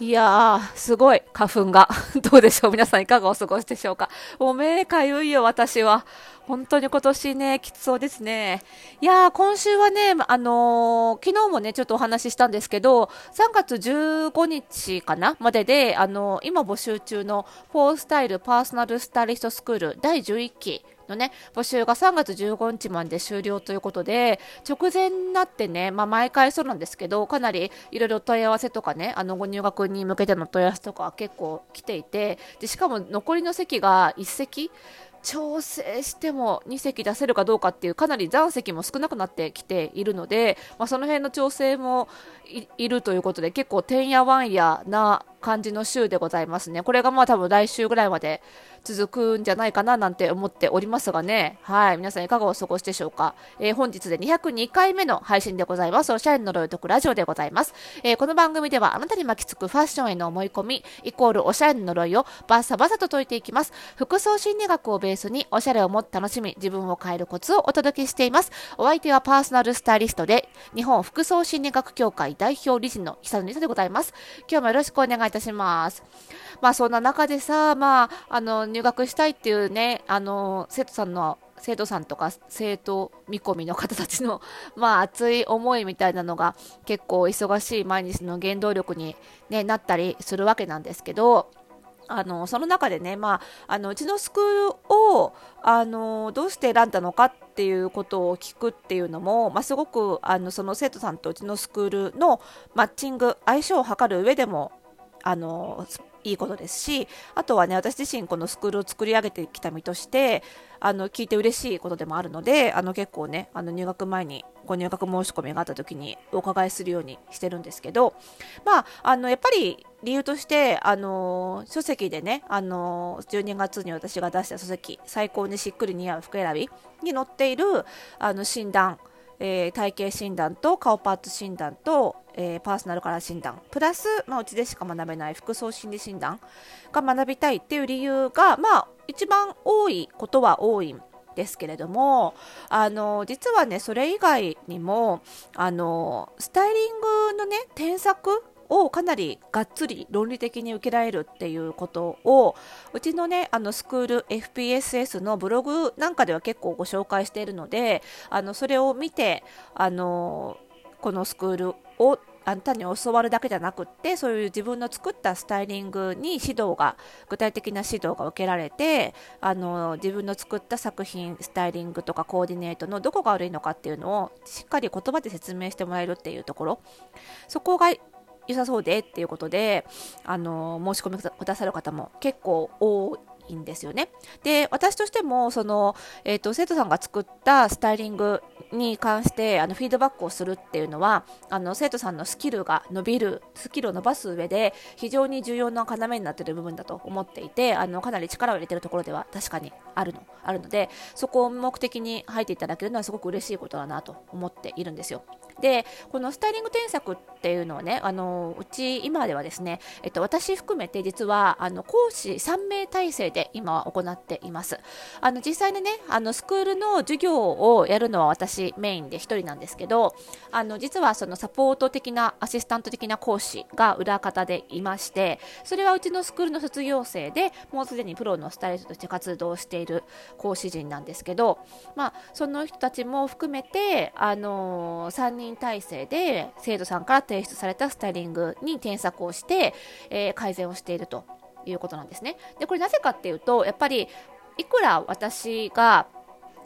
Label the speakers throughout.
Speaker 1: いやー、すごい、花粉が。どうでしょう皆さんいかがお過ごしでしょうかもう目かゆいよ、私は。本当に今年ね、きつそうですね。いやー、今週はね、あのー、昨日もね、ちょっとお話ししたんですけど、3月15日かなまでで、あのー、今募集中のフォースタイルパーソナルスタイリストスクール第11期のね、募集が3月15日まで終了ということで、直前になってね、まあ、毎回そうなんですけど、かなりいろいろ問い合わせとかね、あの、ご入学に向けての問い合わせとか結構来ていて、で、しかも残りの席が1席、調整しても2席出せるかどうかっていうかなり残席も少なくなってきているので、まあ、その辺の調整もいるということで結構てんやわんやな感じの週でございますね。これがまあ多分来週ぐらいまで続くんじゃないかななんて思っておりますがね。はい。皆さんいかがお過ごしでしょうか。えー、本日で202回目の配信でございます。おしゃれの呪いとくラジオでございます。えー、この番組ではあなたに巻きつくファッションへの思い込み、イコールおしゃれの呪いをバッサバサと解いていきます。服装心理学をベースにおしゃれをもっと楽しみ、自分を変えるコツをお届けしています。お相手はパーソナルスタイリストで、日本服装心理学協会代表理事の久野里でございます。今日もよろしくお願いいたします。まあそんな中でさ、まあ、あの、入学したいっていうね、あの、生徒さんの生徒さんとか生徒見込みの方たちの、まあ、熱い思いみたいなのが結構忙しい毎日の原動力に、ね、なったりするわけなんですけど、あのその中でね、まあ、あのうちのスクールをあのどうして選んだのかっていうことを聞くっていうのも、まあ、すごくあのその生徒さんとうちのスクールのマッチング相性を図る上でもあのいいことですしあとはね私自身このスクールを作り上げてきた身としてあの聞いて嬉しいことでもあるのであの結構ねあの入学前にご入学申し込みがあった時にお伺いするようにしてるんですけどまああのやっぱり理由としてあの書籍でねあの12月に私が出した書籍最高にしっくり似合う服選びに載っているあの診断えー、体型診断と顔パーツ診断と、えー、パーソナルカラー診断。プラス、まあ、うちでしか学べない服装心理診断が学びたいっていう理由が、まあ、一番多いことは多いんですけれどもあの実はねそれ以外にもあのスタイリングのね添削をかなりがっつり論理的に受けられるっていうことをうちのねあのスクール FPSS のブログなんかでは結構ご紹介しているのであのそれを見てあのこのスクールをあ単に教わるだけじゃなくってそういう自分の作ったスタイリングに指導が具体的な指導が受けられてあの自分の作った作品スタイリングとかコーディネートのどこが悪いのかっていうのをしっかり言葉で説明してもらえるっていうところ。そこが良さそうでっていうことで、あの申し込みくださる方も結構多いんですよね。で、私としても、その、えっ、ー、と、生徒さんが作ったスタイリングに関して、あの、フィードバックをするっていうのは、あの、生徒さんのスキルが伸びる、スキルを伸ばす上で、非常に重要な要になっている部分だと思っていて、あの、かなり力を入れているところでは確かにあるの、あるので、そこを目的に入っていただけるのはすごく嬉しいことだなと思っているんですよ。でこのスタイリング添削っていうのはねあのうち今ではですね、えっと、私含めて実はあの講師3名体制で今は行っています。あの実際にねあのスクールの授業をやるのは私メインで1人なんですけどあの実はそのサポート的なアシスタント的な講師が裏方でいましてそれはうちのスクールの卒業生でもうすでにプロのスタイリストとして活動している講師陣なんですけど、まあ、その人たちも含めてあの3人体制で生徒さんから提出されたスタイリングに添削をして、えー、改善をしているということなんですね。でこれなぜかっていうとやっぱりいくら私が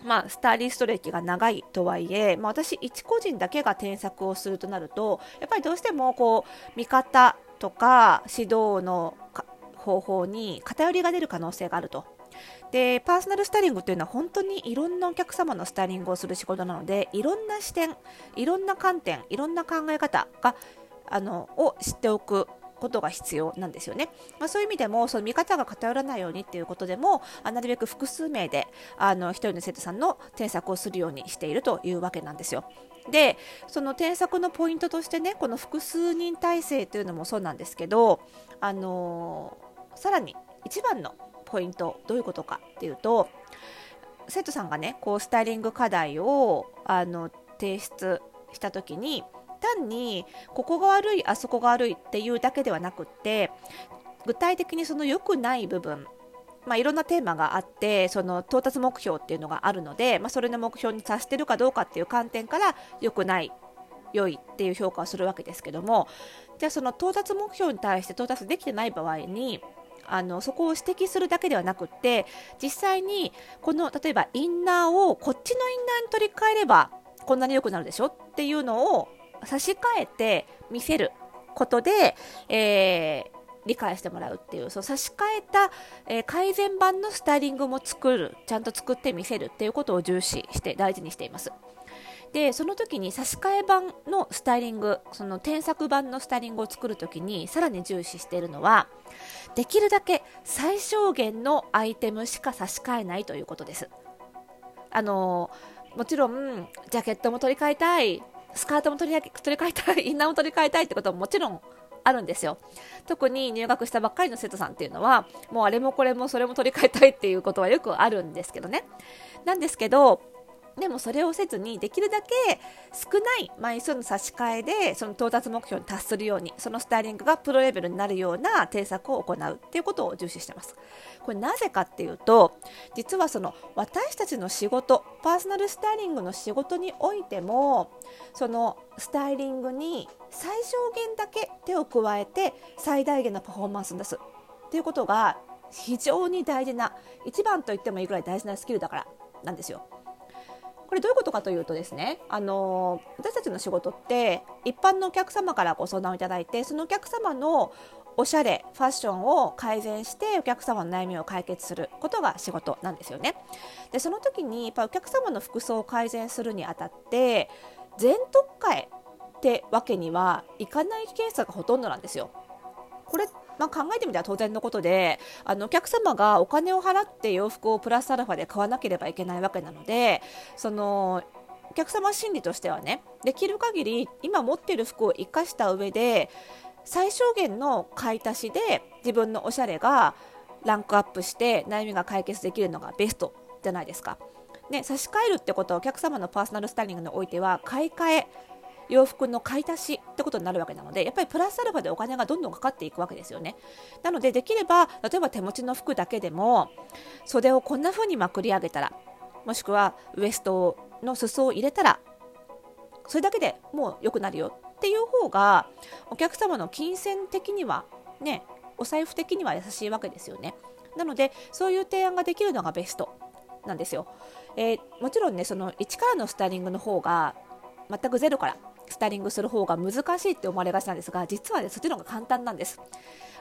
Speaker 1: まあ、スタイリスト歴が長いとはいえ、まあ、私一個人だけが添削をするとなるとやっぱりどうしてもこう見方とか指導の方法に偏りが出る可能性があるとでパーソナルスタイリングというのは本当にいろんなお客様のスタイリングをする仕事なのでいろんな視点いろんな観点いろんな考え方があのを知っておくことが必要なんですよね。まあ、そういう意味でもその見方が偏らないようにっていうことでもあなるべく複数名であの1人の生徒さんの添削をするようにしているというわけなんですよ。でその添削のポイントとしてねこの複数人体制というのもそうなんですけどあのー、さらに一番のポイントどういうことかっていうと生徒さんがねこうスタイリング課題をあの提出した時に単にここが悪いあそこが悪いっていうだけではなくって具体的にその良くない部分まあ、いろんなテーマがあってその到達目標っていうのがあるので、まあ、それの目標に達してるかどうかっていう観点から良くない良いっていう評価をするわけですけどもじゃあその到達目標に対して到達できてない場合にあのそこを指摘するだけではなくって実際にこの例えばインナーをこっちのインナーに取り替えればこんなに良くなるでしょ？っていうのを差し替えて見せることで、えー、理解してもらうっていうそう差し替えた、えー、改善版のスタイリングも作るちゃんと作ってみせるっていうことを重視して大事にしています。でその時に差し替え版のスタイリングその添削版のスタイリングを作る時にさらに重視しているのはできるだけ最小限のアイテムしか差し替えないということです。あのもちろんジャケットも取り替えたいスカートも取り取り替えたい インナーも取り替えたいってことももちろんあるんですよ。特に入学したばっかりの生徒さんっていうのはもうあれもこれもそれも取り替えたいっていうことはよくあるんですけどね。なんですけどでもそれをせずにできるだけ少ない枚数の差し替えでその到達目標に達するようにそのスタイリングがプロレベルになるような対策を行うっていうことを重視してますこれなぜかっていうと実はその私たちの仕事パーソナルスタイリングの仕事においてもそのスタイリングに最小限だけ手を加えて最大限のパフォーマンスを出すっていうことが非常に大事な一番と言ってもいいぐらい大事なスキルだからなんですよ。これどういうことかというとですねあの私たちの仕事って一般のお客様からご相談をいただいてそのお客様のおしゃれファッションを改善してお客様の悩みを解決することが仕事なんですよね。でその時にやっぱお客様の服装を改善するにあたって全特化へってわけにはいかないケースがほとんどなんですよ。これまあ、考えてみたら当然のことであのお客様がお金を払って洋服をプラスアルファで買わなければいけないわけなのでそのお客様心理としてはねできる限り今持っている服を生かした上で最小限の買い足しで自分のおしゃれがランクアップして悩みが解決できるのがベストじゃないですか。ね、差し替えるってことはお客様のパーソナルスタイリングにおいては買い替え洋服の買い足しってことになるわけなのでやっぱりプラスアルファでお金がどんどんかかっていくわけですよね。なのでできれば例えば手持ちの服だけでも袖をこんな風にまくり上げたらもしくはウエストの裾を入れたらそれだけでもう良くなるよっていう方がお客様の金銭的にはねお財布的には優しいわけですよね。なのでそういう提案ができるのがベストなんですよ、えー、もちろんねその1からのスタイリングの方が全くゼロからスタイリングする方が難しいって思われがちなんですが実は、ね、そっちの方が簡単なんです。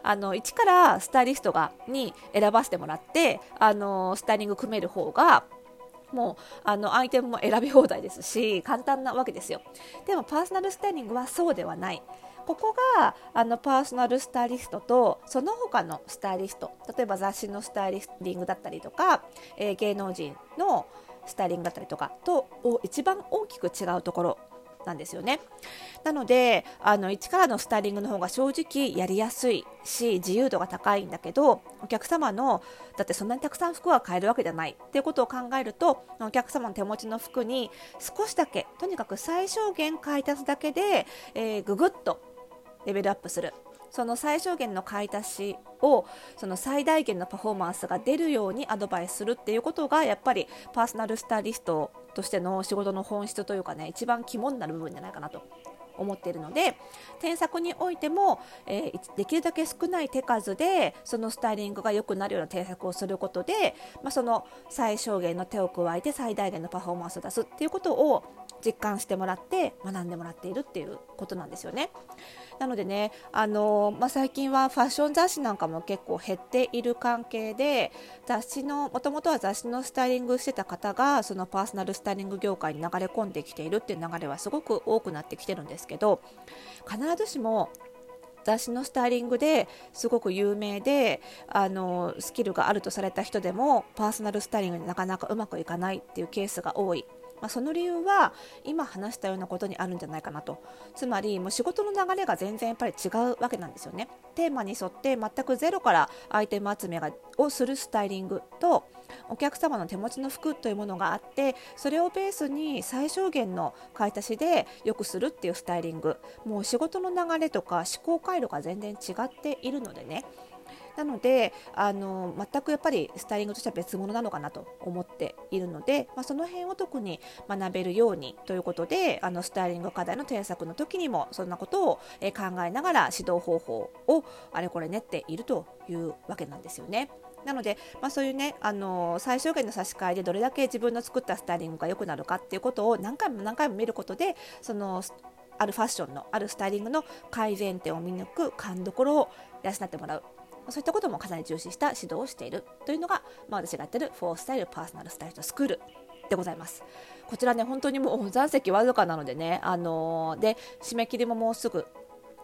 Speaker 1: あの一からスタイリストがに選ばせてもらってあのスタイリング組める方がもうあのアイテムも選び放題ですし簡単なわけですよ。でもパーソナルスタイリングはそうではない。ここがあのパーソナルスタイリストとその他のスタイリスト例えば雑誌のスタイリングだったりとか、えー、芸能人のスタイリングだったりとかと一番大きく違うところ。なんですよね。なのであの1からのスタイリングの方が正直やりやすいし自由度が高いんだけどお客様のだってそんなにたくさん服は買えるわけじゃないっていうことを考えるとお客様の手持ちの服に少しだけとにかく最小限買い足すだけで、えー、ぐぐっとレベルアップするその最小限の買い足しをその最大限のパフォーマンスが出るようにアドバイスするっていうことがやっぱりパーソナルスタイリストとしての仕事の本質というかね一番肝になる部分じゃないかなと。思っているので添削においても、えー、できるだけ少ない手数でそのスタイリングが良くなるような添削をすることで、まあ、その最小限の手を加えて最大限のパフォーマンスを出すっていうことを実感してもらって学んでもらっているっていうことなんですよね。なのでね、あのまあ、最近はファッション雑誌なんかも結構減っている関係で雑誌のもともとは雑誌のスタイリングしてた方がそのパーソナルスタイリング業界に流れ込んできているっていう流れはすごく多くなってきてるんですですけど必ずしも雑誌のスタイリングですごく有名であのスキルがあるとされた人でもパーソナルスタイリングになかなかうまくいかないっていうケースが多い。まあ、その理由は今話したようなことにあるんじゃないかなと。つまりもう仕事の流れが全然やっぱり違うわけなんですよね。テーマに沿って全くゼロからアイテム集めがをするスタイリングとお客様の手持ちの服というものがあってそれをベースに最小限の買い足しでよくするっていうスタイリング。もう仕事の流れとか思考回路が全然違っているのでね。なのであの全くやっぱりスタイリングとしては別物なのかなと思っているので、まあ、その辺を特に学べるようにということであのスタイリング課題の添削の時にもそんなことを、考えながら指導方法をあれこれ練っているというわけなんですよね。なので、まあ、そういうね、あの最小限の差し替えでどれだけ自分の作ったスタイリングが良くなるかっていうことを何回も何回も見ることでそのあるファッションのあるスタイリングの改善点を見抜く勘どころを養ってもらうそういったこともかなり重視した指導をしているというのが、まあ、私がやってるフォースタイルパーソナルスタイルスクールでございます。こちらね、本当にもう残席わずかなのでね、あのー、で、締め切りももうすぐ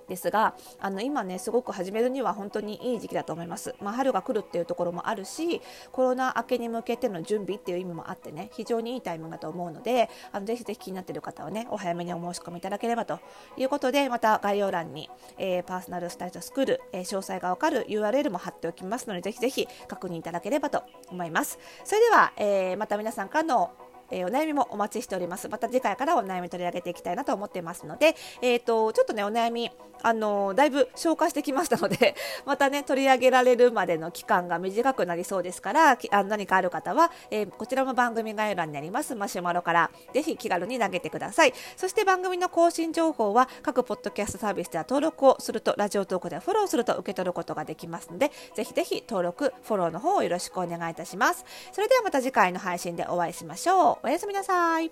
Speaker 1: ですがあの今ねすごく始めるには本当にいい時期だと思います、まあ、春が来るっていうところもあるしコロナ明けに向けての準備っていう意味もあってね非常にいいタイミングだと思うのであのぜひぜひ気になっている方はねお早めにお申し込みいただければということでまた概要欄に、えー、パーソナルスタイルスクール、えー、詳細がわかる URL も貼っておきますのでぜひぜひ確認いただければと思います。それでは、えー、また皆さんからのえー、お悩みもお待ちしております。また次回からお悩み取り上げていきたいなと思っていますので、えっ、ー、と、ちょっとね、お悩み、あのー、だいぶ消化してきましたので、またね、取り上げられるまでの期間が短くなりそうですから、あ何かある方は、えこちらの番組概要欄にありますマシュマロから、ぜひ気軽に投げてください。そして番組の更新情報は、各ポッドキャストサービスでは登録をすると、ラジオトークではフォローすると受け取ることができますので、ぜひぜひ登録、フォローの方をよろしくお願いいたします。それではまた次回の配信でお会いしましょう。おやすみなさい。